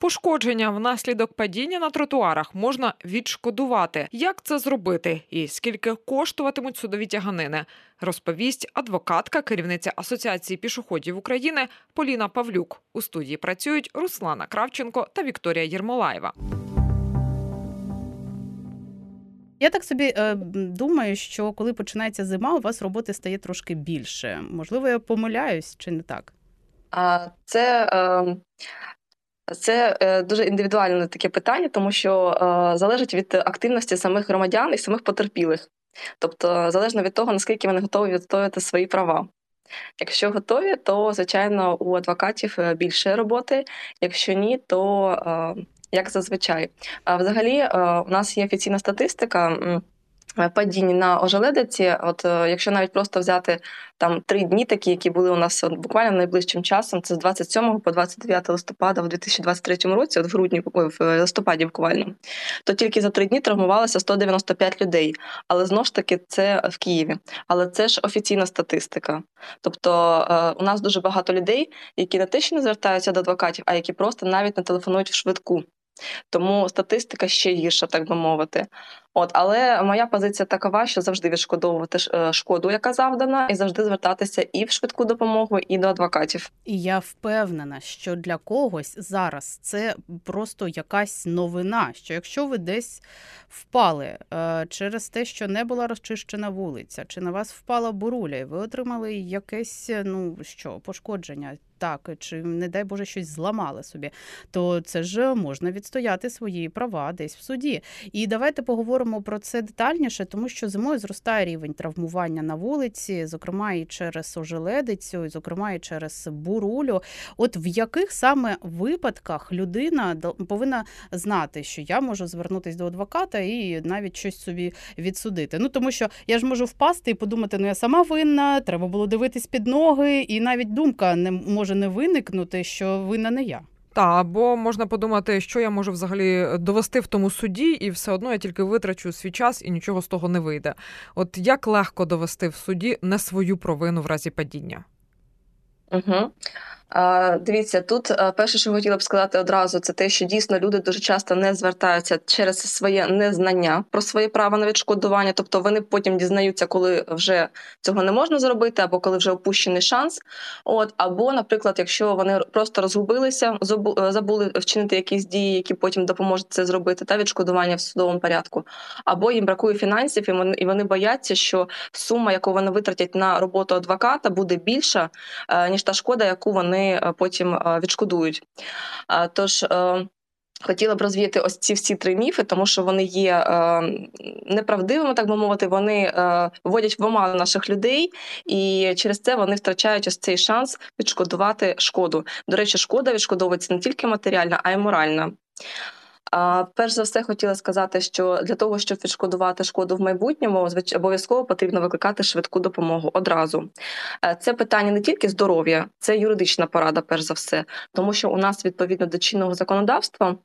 Пошкодження внаслідок падіння на тротуарах можна відшкодувати. Як це зробити і скільки коштуватимуть судові тяганини? Розповість адвокатка, керівниця Асоціації пішоходів України Поліна Павлюк. У студії працюють Руслана Кравченко та Вікторія Єрмолаєва. Я так собі е, думаю, що коли починається зима, у вас роботи стає трошки більше. Можливо, я помиляюсь чи не так? А це е, це е, дуже індивідуальне таке питання, тому що е, залежить від активності самих громадян і самих потерпілих. Тобто, залежно від того, наскільки вони готові відстояти свої права. Якщо готові, то звичайно у адвокатів е, більше роботи. Якщо ні, то як зазвичай. Взагалі, у нас є офіційна статистика. Е, падінь на ожеледиці, от е, якщо навіть просто взяти там три дні, такі, які були у нас от, буквально найближчим часом, це з 27 по 29 листопада в 2023 році, от в грудні в листопаді, буквально, то тільки за три дні травмувалося 195 людей. Але знову ж таки це в Києві. Але це ж офіційна статистика. Тобто е, у нас дуже багато людей, які не те, що не звертаються до адвокатів, а які просто навіть не телефонують в швидку. Тому статистика ще гірша, так би мовити. От, але моя позиція такова, що завжди відшкодовувати е, шкоду, яка завдана, і завжди звертатися і в швидку допомогу, і до адвокатів. І я впевнена, що для когось зараз це просто якась новина. Що якщо ви десь впали е, через те, що не була розчищена вулиця, чи на вас впала буруля, і ви отримали якесь ну що пошкодження. Так, чи не дай Боже щось зламали собі, то це ж можна відстояти свої права десь в суді. І давайте поговоримо поговоримо про це детальніше, тому що зимою зростає рівень травмування на вулиці, зокрема і через ожеледицю, і зокрема і через бурулю. От в яких саме випадках людина повинна знати, що я можу звернутися до адвоката і навіть щось собі відсудити. Ну тому що я ж можу впасти і подумати, ну я сама винна, треба було дивитись під ноги, і навіть думка не може не виникнути, що винна не я. Та або можна подумати, що я можу взагалі довести в тому суді, і все одно я тільки витрачу свій час і нічого з того не вийде. От як легко довести в суді не свою провину в разі падіння? Угу. Дивіться, тут перше, що хотіла б сказати одразу, це те, що дійсно люди дуже часто не звертаються через своє незнання про своє право на відшкодування, тобто вони потім дізнаються, коли вже цього не можна зробити, або коли вже опущений шанс. От або, наприклад, якщо вони просто розгубилися, забули вчинити якісь дії, які потім допоможуть це зробити, та відшкодування в судовому порядку, або їм бракує фінансів, і вони і вони бояться, що сума, яку вони витратять на роботу адвоката, буде більша е, ніж та шкода, яку вони вони е, потім е, відшкодують. Тож е, Хотіла б розвіяти ось ці всі три міфи, тому що вони є неправдивими, так би мовити. Вони вводять в оману наших людей, і через це вони втрачають ось цей шанс відшкодувати шкоду. До речі, шкода відшкодовується не тільки матеріальна, а й моральна. Перш за все, хотіла сказати, що для того, щоб відшкодувати шкоду в майбутньому, обов'язково потрібно викликати швидку допомогу одразу. Е, це питання не тільки здоров'я, це юридична порада, перш за все, тому що у нас відповідно до чинного законодавства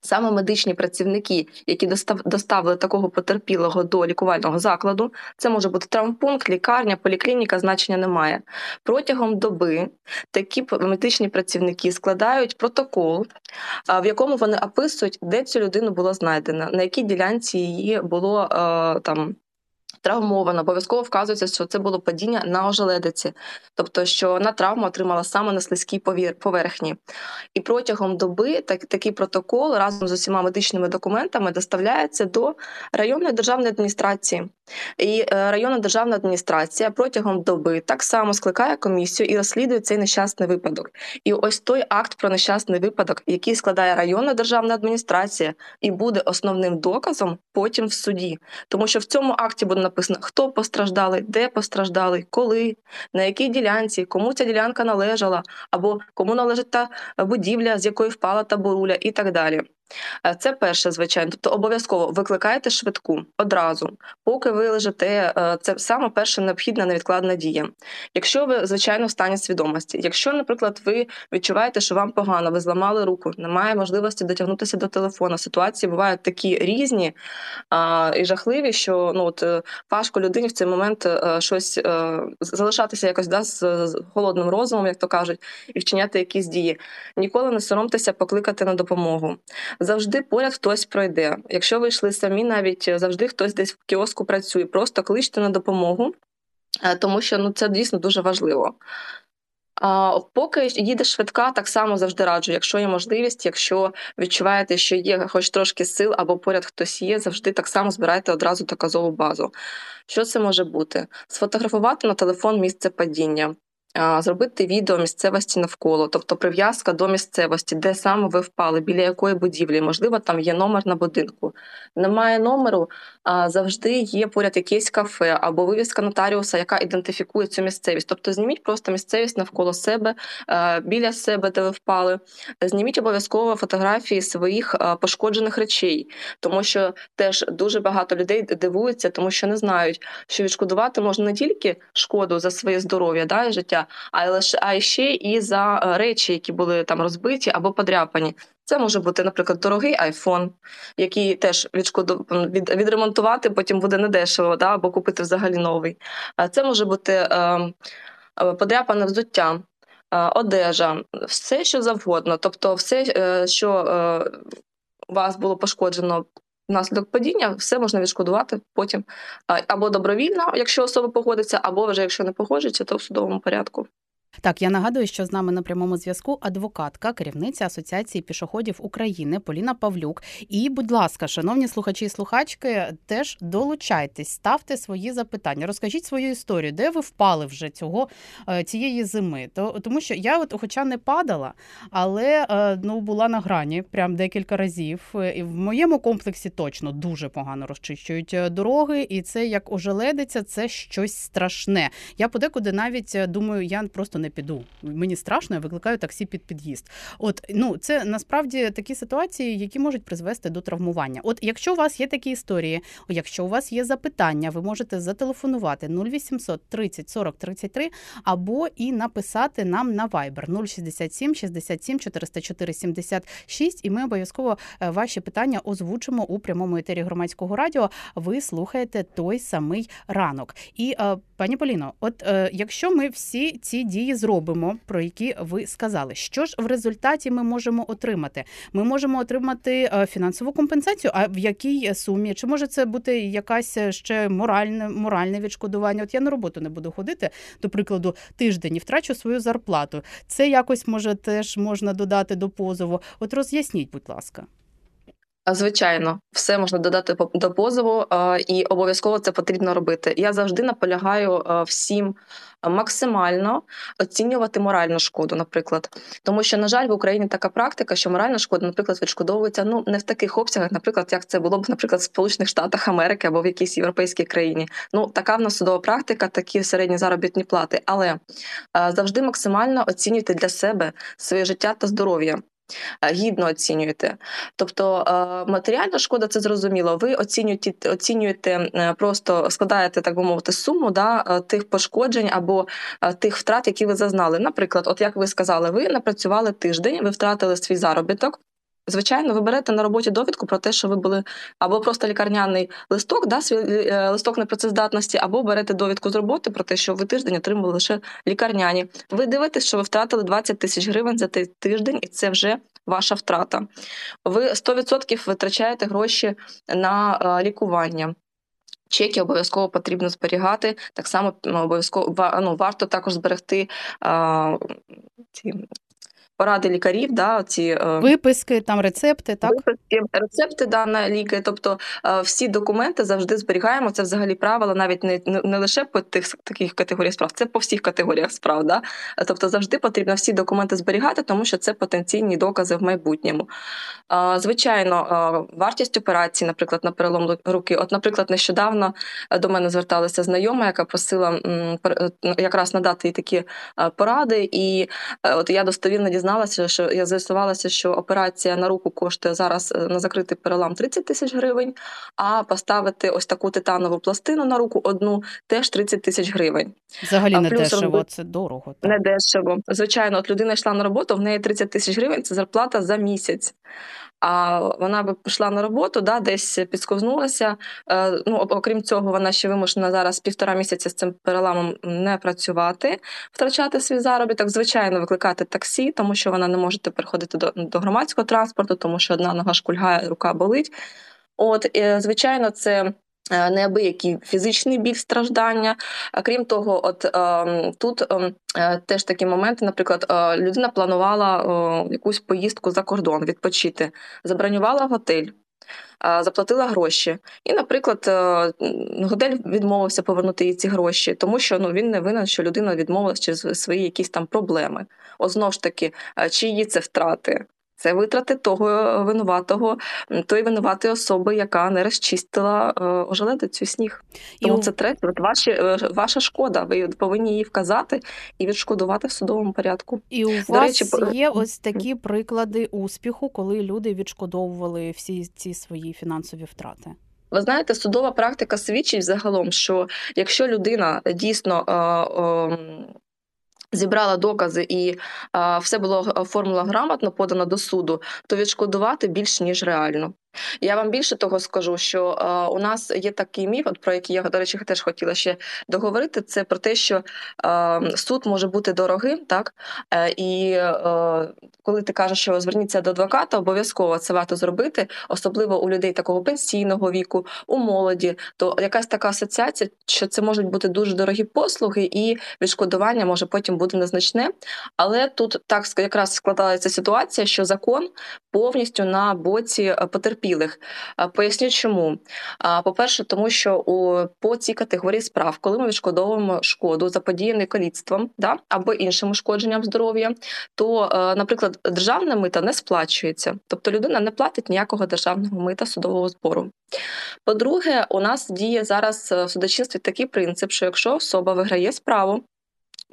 Саме медичні працівники, які доставили такого потерпілого до лікувального закладу, це може бути травмпункт, лікарня, поліклініка, значення немає. Протягом доби такі медичні працівники складають протокол, в якому вони описують, де цю людину було знайдено, на якій ділянці її було там травмована, обов'язково вказується, що це було падіння на ожеледиці, тобто, що вона травму отримала саме на слизькій поверхні. І протягом доби так, такий протокол разом з усіма медичними документами доставляється до районної державної адміністрації. І е, районна державна адміністрація протягом доби так само скликає комісію і розслідує цей нещасний випадок. І ось той акт про нещасний випадок, який складає районна державна адміністрація, і буде основним доказом потім в суді, тому що в цьому акті буде написано, хто постраждалий, де постраждалий, коли, на якій ділянці, кому ця ділянка належала, або кому належить та будівля, з якої впала та буруля, і так далі. Е, це перше, звичайно. Тобто обов'язково викликайте швидку одразу, поки ви лежите. Е, це саме перша необхідна невідкладна дія. Якщо ви, звичайно, в стані свідомості. Якщо, наприклад, ви відчуваєте, що вам погано, ви зламали руку, немає можливості дотягнутися до телефона. Ситуації бувають такі різні а, і жахливі, що ну от е, важко людині в цей момент щось залишатися якось да, з холодним розумом, як то кажуть, і вчиняти якісь дії. Ніколи не соромтеся покликати на допомогу завжди поряд хтось пройде. Якщо ви йшли самі, навіть завжди хтось десь в кіоску працює. Просто кличте на допомогу, е, тому що ну це дійсно дуже важливо. А, Поки їде швидка, так само завжди раджу. Якщо є можливість, якщо відчуваєте, що є хоч трошки сил або поряд хтось є, завжди так само збирайте одразу доказову базу. Що це може бути? Сфотографувати на телефон місце падіння зробити відео місцевості навколо, тобто прив'язка до місцевості, де саме ви впали, біля якої будівлі, можливо, там є номер на будинку. Немає номеру, а завжди є поряд якесь кафе або вивіска нотаріуса, яка ідентифікує цю місцевість. Тобто зніміть просто місцевість навколо себе, біля себе, де ви впали. Зніміть обов'язково фотографії своїх пошкоджених речей, тому що теж дуже багато людей дивуються, тому що не знають, що відшкодувати можна не тільки шкоду за своє здоров'я да, і життя, лише а ще і за е, речі, які були там розбиті або подряпані. Це може бути, наприклад, дорогий айфон, який теж відремонтувати, потім буде недешево, да, або купити взагалі новий. Це може бути е, е, подряпане взуття, е, одежа, все, що завгодно. Тобто, все, е, що у вас було пошкоджено внаслідок падіння, все можна відшкодувати потім або добровільно, якщо особа погодиться, або вже якщо не погоджується, то в судовому порядку. Так, я нагадую, що з нами на прямому зв'язку адвокатка, керівниця Асоціації пішоходів України Поліна Павлюк. І, будь ласка, шановні слухачі і слухачки, теж долучайтесь, ставте свої запитання, розкажіть свою історію, де ви впали вже цього е, цієї зими. То тому, що я, от, хоча не падала, але е, ну була на грані прям декілька разів. І в моєму комплексі точно дуже погано розчищують е, дороги, і це як ожеледиться, це щось страшне. Я подекуди навіть думаю, я просто не не піду. Мені страшно, я викликаю таксі під під'їзд. От ну це насправді такі ситуації, які можуть призвести до травмування. От якщо у вас є такі історії, якщо у вас є запитання, ви можете зателефонувати 0800 30 40 33 або і написати нам на Viber 067 67 404 76, і ми обов'язково е, ваші питання озвучимо у прямому етері громадського радіо. Ви слухаєте той самий ранок. І е, пані Поліно, от е, якщо ми всі ці дії зробимо, про які ви сказали. Що ж в результаті ми можемо отримати? Ми можемо отримати е, фінансову компенсацію. А в якій сумі? Чи може це бути якась е, ще моральне моральне відшкодування? От я на роботу не буду ходити, до прикладу, тиждень і втрачу свою зарплату. Це якось може теж можна додати до позову. От роз'ясніть, будь ласка. Звичайно, все можна додати до позову, і обов'язково це потрібно робити. Я завжди наполягаю всім максимально оцінювати моральну шкоду, наприклад, тому що на жаль в Україні така практика, що моральна шкода, наприклад, відшкодовується ну не в таких обсягах, наприклад, як це було б, наприклад, в Сполучених Штатах Америки або в якійсь європейській країні. Ну така в нас судова практика, такі середні заробітні плати, але завжди максимально оцінюйте для себе своє життя та здоров'я. Е, гідно оцінюєте. Тобто е, матеріальна шкода, це зрозуміло. Ви оцінюєте оцінюєте, е, просто складаєте, так би мовити, суму да, тих пошкоджень або тих втрат, які ви зазнали. Наприклад, от як ви сказали, ви напрацювали тиждень, ви втратили свій заробіток. Звичайно, ви берете на роботі довідку про те, що ви були або просто лікарняний листок, да, свій е, листок непрацездатності, або берете довідку з роботи про те, що ви тиждень отримали лише лікарняні. Ви дивитесь, що ви втратили 20 тисяч гривень за цей тиждень, і це вже ваша втрата. Ви 100% витрачаєте гроші на е, лікування. Чеки обов'язково потрібно зберігати. Так само обов'язково ну, варто також зберегти а, ці поради лікарів, да, ці е, виписки, там рецепти, так виписки, рецепти да, на ліки. Тобто е, всі документи завжди зберігаємо. Це взагалі правила, навіть не не лише по тих таких категоріях справ, це по всіх категоріях справ. Да? Тобто завжди потрібно всі документи зберігати, тому що це потенційні докази в майбутньому. Звичайно, вартість операції, наприклад, на перелом руки. От, наприклад, нещодавно е, до мене зверталася знайома, яка просила якраз надати їй такі поради, і от я достовірно дізналася, дізналася, що я з'ясувалася, що операція на руку коштує зараз е, на закритий перелам 30 тисяч гривень, а поставити ось таку титанову пластину на руку одну теж 30 тисяч гривень. Взагалі А не плюс дешево, робити- це дорого. так. Не дешево. Звичайно, от людина йшла на роботу, в неї 30 тисяч гривень це зарплата за місяць. А вона би пішла на роботу, да, десь підсковзнулася. Е, ну, окрім цього, вона ще вимушена зараз півтора місяця з цим переламом не працювати, втрачати свій заробіток. Звичайно, викликати таксі, тому що вона не може тепер ходити до, до громадського транспорту, тому що одна нога шкульгає, рука болить. От, е, звичайно, це. Е, Неабиякий фізичний біль страждання. Крім того, от е, тут е, е, теж такі моменти, наприклад, е, людина планувала якусь поїздку за кордон відпочити, забронювала готель. Заплатила гроші, і, наприклад, готель відмовився повернути їй ці гроші, тому що ну він не винен, що людина відмовилась через свої якісь там проблеми. От знову ж таки, е, чиї це втрати? Це витрати того е, винуватого, тої винуватої особи, яка не розчистила е, ожеледицю сніг. Тому у- це третє. Ваші, е, ваша шкода. Ви повинні її вказати і відшкодувати в судовому порядку. І у До вас речі, по- є ось такі приклади успіху, коли люди відшкодовували всі ці свої фінансові втрати. Ви знаєте, судова практика свідчить загалом, що якщо людина дійсно зібрала докази і е, все було оформлено грамотно, подано до суду, то відшкодувати більш ніж реально. Я вам більше того скажу, що е, у нас є такий міф, от про який я, до речі, теж хотіла ще договорити. Це про те, що е, суд може бути дорогим, так е, і е, коли ти кажеш, що зверніться до адвоката, обов'язково це варто зробити, особливо у людей такого пенсійного віку, у молоді, то якась така асоціація, що це можуть бути дуже дорогі послуги, і відшкодування може потім бути незначне. Але тут так якраз складається ситуація, що закон повністю на боці е, потерпілих. Поясню, чому. По-перше, тому що у по цій категорії справ, коли ми відшкодовуємо шкоду заподіяну каліцтвом да, або іншим ушкодженням здоров'я, то, е, наприклад, державне мита не сплачується, тобто людина не платить ніякого державного мита судового збору. По-друге, у нас діє зараз в судочинстві такий принцип, що якщо особа виграє справу,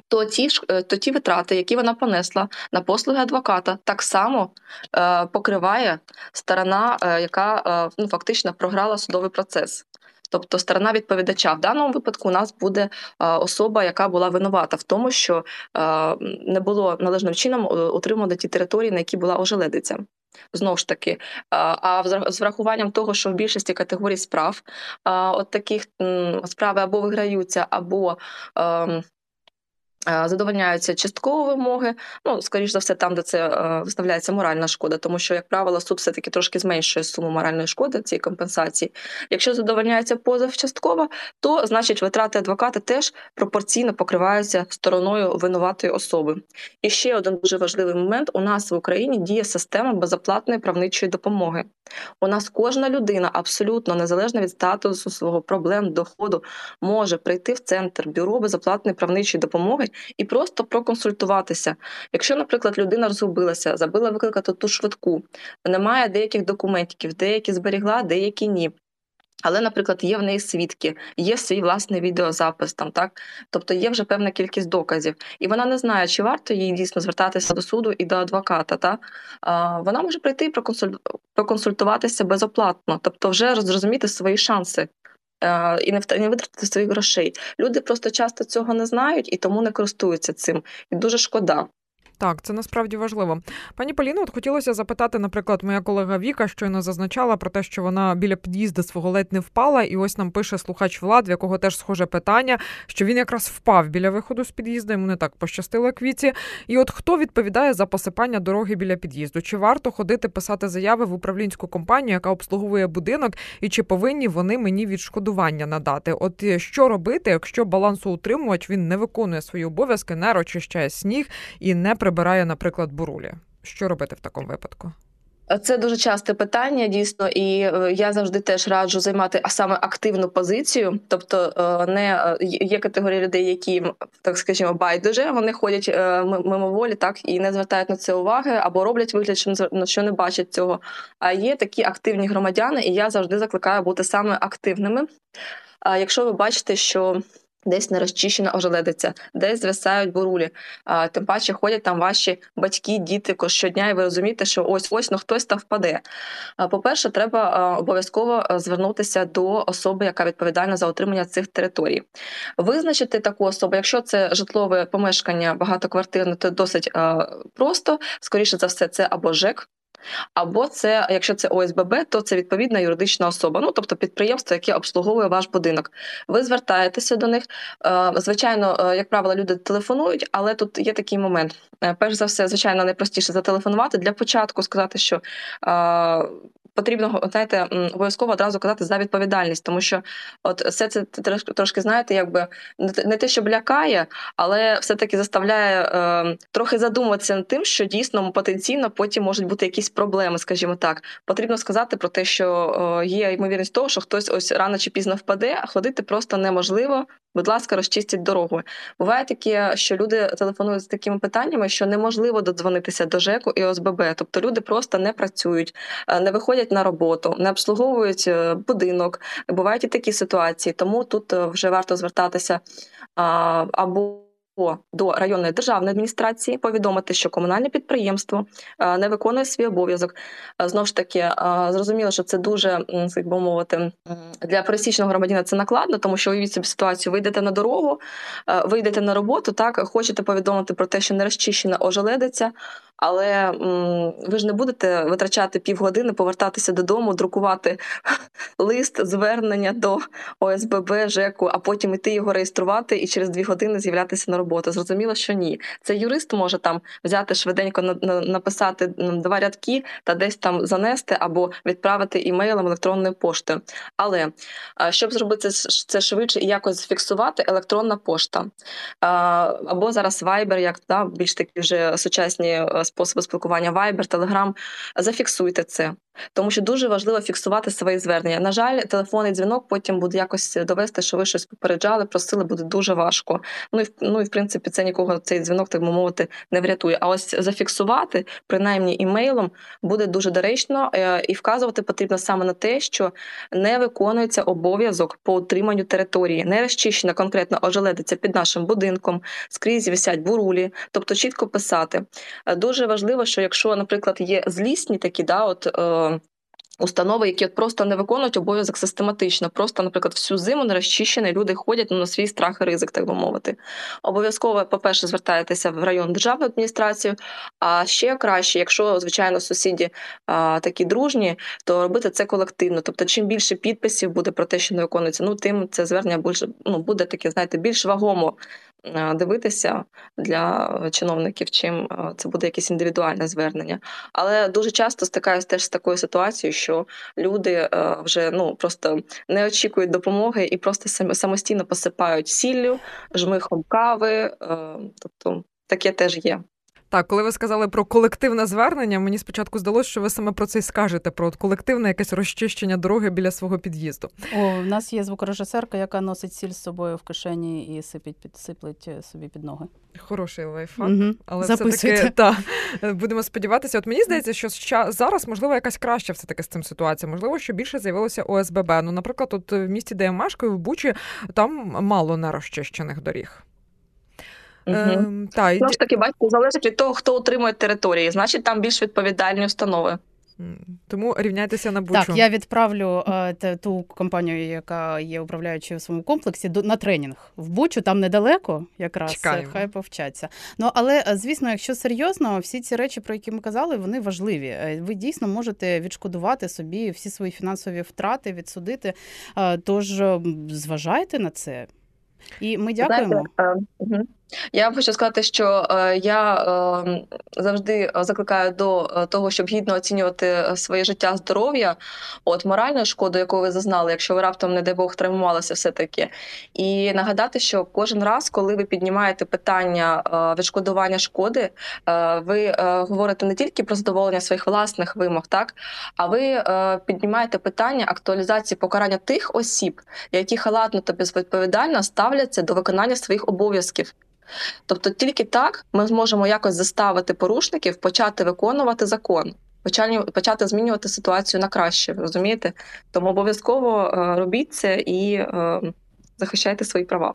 то ті ж е, то ті витрати, які вона понесла на послуги адвоката, так само е, покриває сторона, е, яка е, ну фактично програла судовий процес. Тобто сторона відповідача в даному випадку у нас буде е, особа, яка була винувата в тому, що е, не було належним чином утримано ті території, на які була ожеледиця. Знову ж таки, а з врахуванням того, що в більшості категорій справ от таких справи або виграються, або ем, задовольняються частково вимоги. Ну, скоріш за все, там, де це е, виставляється моральна шкода, тому що, як правило, суд все-таки трошки зменшує суму моральної шкоди цієї компенсації. Якщо задовольняється позов частково, то значить витрати адвоката теж пропорційно покриваються стороною винуватої особи. І ще один дуже важливий момент: у нас в Україні діє система безоплатної правничої допомоги. У нас кожна людина, абсолютно незалежно від статусу свого проблем, доходу, може прийти в центр бюро безоплатної правничої допомоги і просто проконсультуватися. Якщо, наприклад, людина розгубилася, забила викликати ту швидку, немає деяких документів, деякі зберігла, деякі ні. Але, наприклад, є в неї свідки, є свій власний відеозапис там, так тобто є вже певна кількість доказів, і вона не знає, чи варто їй дійсно звертатися до суду і до адвоката. Та а, вона може прийти і проконсультуватися безоплатно, тобто вже зрозуміти свої шанси. е, І не не витратити своїх грошей. Люди просто часто цього не знають і тому не користуються цим. І дуже шкода. Так, це насправді важливо. Пані Поліно, от хотілося запитати, наприклад, моя колега Віка щойно зазначала про те, що вона біля під'їзду свого ледь не впала, і ось нам пише слухач Влад, в якого теж схоже питання, що він якраз впав біля виходу з під'їзду, йому не так пощастило як віці. І от хто відповідає за посипання дороги біля під'їзду? Чи варто ходити писати заяви в управлінську компанію, яка обслуговує будинок, і чи повинні вони мені відшкодування надати? От е, що робити, якщо балансоутримувач він не виконує свої обов'язки, не розчищає сніг і не прибирає, наприклад, бурулі. Що робити в такому випадку? Це дуже часте питання, дійсно, і е, я завжди теж раджу займати саме активну позицію. Тобто, е, не е, є категорія людей, які так скажімо, байдуже, вони ходять мимоволі, так і не звертають на це уваги, або роблять вигляд, що не бачать цього. А є такі активні громадяни, і я завжди закликаю бути саме активними. А якщо ви бачите, що Десь не розчищена ожеледиця, десь звисають бурулі. А, Тим паче ходять там ваші батьки, діти щодня, і ви розумієте, що ось ось ну хтось там впаде. А, По-перше, треба обов'язково звернутися до особи, яка відповідальна за отримання цих територій. Визначити таку особу, якщо це житлове помешкання багатоквартирне, то досить а, просто. Скоріше за все, це або ЖЕК, або це, якщо це ОСББ, то це відповідна юридична особа, ну тобто підприємство, яке обслуговує ваш будинок. Ви звертаєтеся до них. Е, звичайно, е, як правило, люди телефонують, але тут є такий момент. Е, перш за все, звичайно, найпростіше зателефонувати для початку, сказати, що потрібно знаєте, обов'язково одразу казати за відповідальність, тому що от все це трошки знаєте, якби не те, що лякає, але все-таки заставляє е, трохи задуматися над тим, що дійсно потенційно потім можуть бути якісь проблеми, скажімо так. Потрібно сказати про те, що е, є ймовірність того, що хтось ось рано чи пізно впаде, а ходити просто неможливо. Будь ласка, розчистіть дорогу. Буває таке, що люди телефонують з такими питаннями, що неможливо додзвонитися до ЖЕКу і ОСББ. Тобто люди просто не працюють, е, не виходять на роботу, не обслуговують е, будинок. Бувають і такі ситуації, тому тут вже варто звертатися або до районної державної адміністрації повідомити, що комунальне підприємство е, не виконує свій обов'язок. Е, знову ж таки, е, зрозуміло, що це дуже як би мовити для пересічного громадянина це накладно, тому що уявіть собі ситуацію, ви йдете на дорогу, ви йдете на роботу, так хочете повідомити про те, що не розчищена ожеледиця, але ви ж не будете витрачати півгодини, повертатися додому, друкувати лист, звернення до ОСББ, ЖЕКу, а потім іти його реєструвати і через дві години з'являтися на роботу. Зрозуміло, що ні. Це юрист може там взяти швиденько написати два рядки та десь там занести або відправити імейлом електронною поштою. Але щоб зробити це швидше і якось фіксувати, електронна пошта або зараз Viber, як да, більш такі вже сучасні е, способи спілкування Viber, Telegram, зафіксуйте це. Тому що дуже важливо фіксувати свої звернення. На жаль, телефонний дзвінок потім буде якось довести, що ви щось попереджали, просили, буде дуже важко. Ну і ну і в принципі це нікого цей дзвінок, так би мовити, не врятує. А ось зафіксувати, принаймні імейлом, буде дуже доречно е, і вказувати потрібно саме на те, що не виконується обов'язок по утриманню території, не розчищена конкретно ожеледиця під нашим будинком, скрізь висять бурулі, тобто чітко писати. Е, дуже важливо, що якщо, наприклад, є злісні такі, да, от. Установи, які от просто не виконують обов'язок систематично, просто, наприклад, всю зиму не розчищені, люди ходять ну, на свій страх і ризик, так би мовити. Обов'язково, по-перше, звертаєтеся в район державної адміністрації. А ще краще, якщо, звичайно, сусіді а, такі дружні, то робити це колективно. Тобто, чим більше підписів буде про те, що не виконується, ну тим це звернення більше ну, буде таке, знаєте, більш вагомо дивитися для чиновників, чим е, це буде якесь індивідуальне звернення. Але дуже часто стикаюся теж з такою ситуацією, що люди е, вже ну просто не очікують допомоги і просто самостійно посипають сіллю, жмихом кави. Тобто таке теж є. Так, коли ви сказали про колективне звернення, мені спочатку здалося, що ви саме про це й скажете: про колективне якесь розчищення дороги біля свого під'їзду. О, У нас є звукорежисерка, яка носить сіль з собою в кишені і сипить під сиплить собі під ноги. Хороший лайфхак, угу. але все таки та будемо сподіватися. От мені здається, що зараз можливо якась краща все таки з цим ситуація. Можливо, що більше з'явилося ОСББ. Ну, наприклад, тут в місті, де я мешкаю, в Бучі, там мало нерозчищених доріг. Угу. Знову ж таки, бачите, залежить від того, хто утримує території, значить там більш відповідальні установи. Тому рівняйтеся на бучу. Так, я відправлю е, ту компанію, яка є управляючою в своєму комплексі, до на тренінг в Бучу, там недалеко, якраз Чекаємо. хай повчаться. Ну але е, звісно, якщо серйозно, всі ці речі, про які ми казали, вони важливі. Е, ви дійсно можете відшкодувати собі всі свої фінансові втрати, відсудити. Е, тож зважайте на це. І ми дякуємо. Знаєте, я хочу сказати, що е, я е, завжди закликаю до е, того, щоб гідно оцінювати своє життя, здоров'я, от моральну шкоду, яку ви зазнали, якщо ви раптом, не дай Бог, травмувалися, все таки, і нагадати, що кожен раз, коли ви піднімаєте питання відшкодування шкоди, ви говорите не тільки про задоволення своїх власних вимог, так а ви піднімаєте питання актуалізації покарання тих осіб, які халатно та безвідповідально ставляться до виконання своїх обов'язків. Тобто, тільки так ми зможемо якось заставити порушників почати виконувати закон, почати змінювати ситуацію на краще, розумієте? Тому обов'язково е, робіть це і е, захищайте свої права.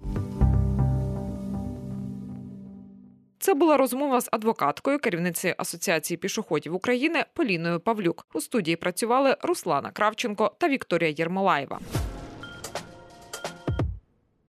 Це була розмова з адвокаткою керівницею Асоціації пішоходів України Поліною Павлюк. У студії працювали Руслана Кравченко та Вікторія Єрмолаєва.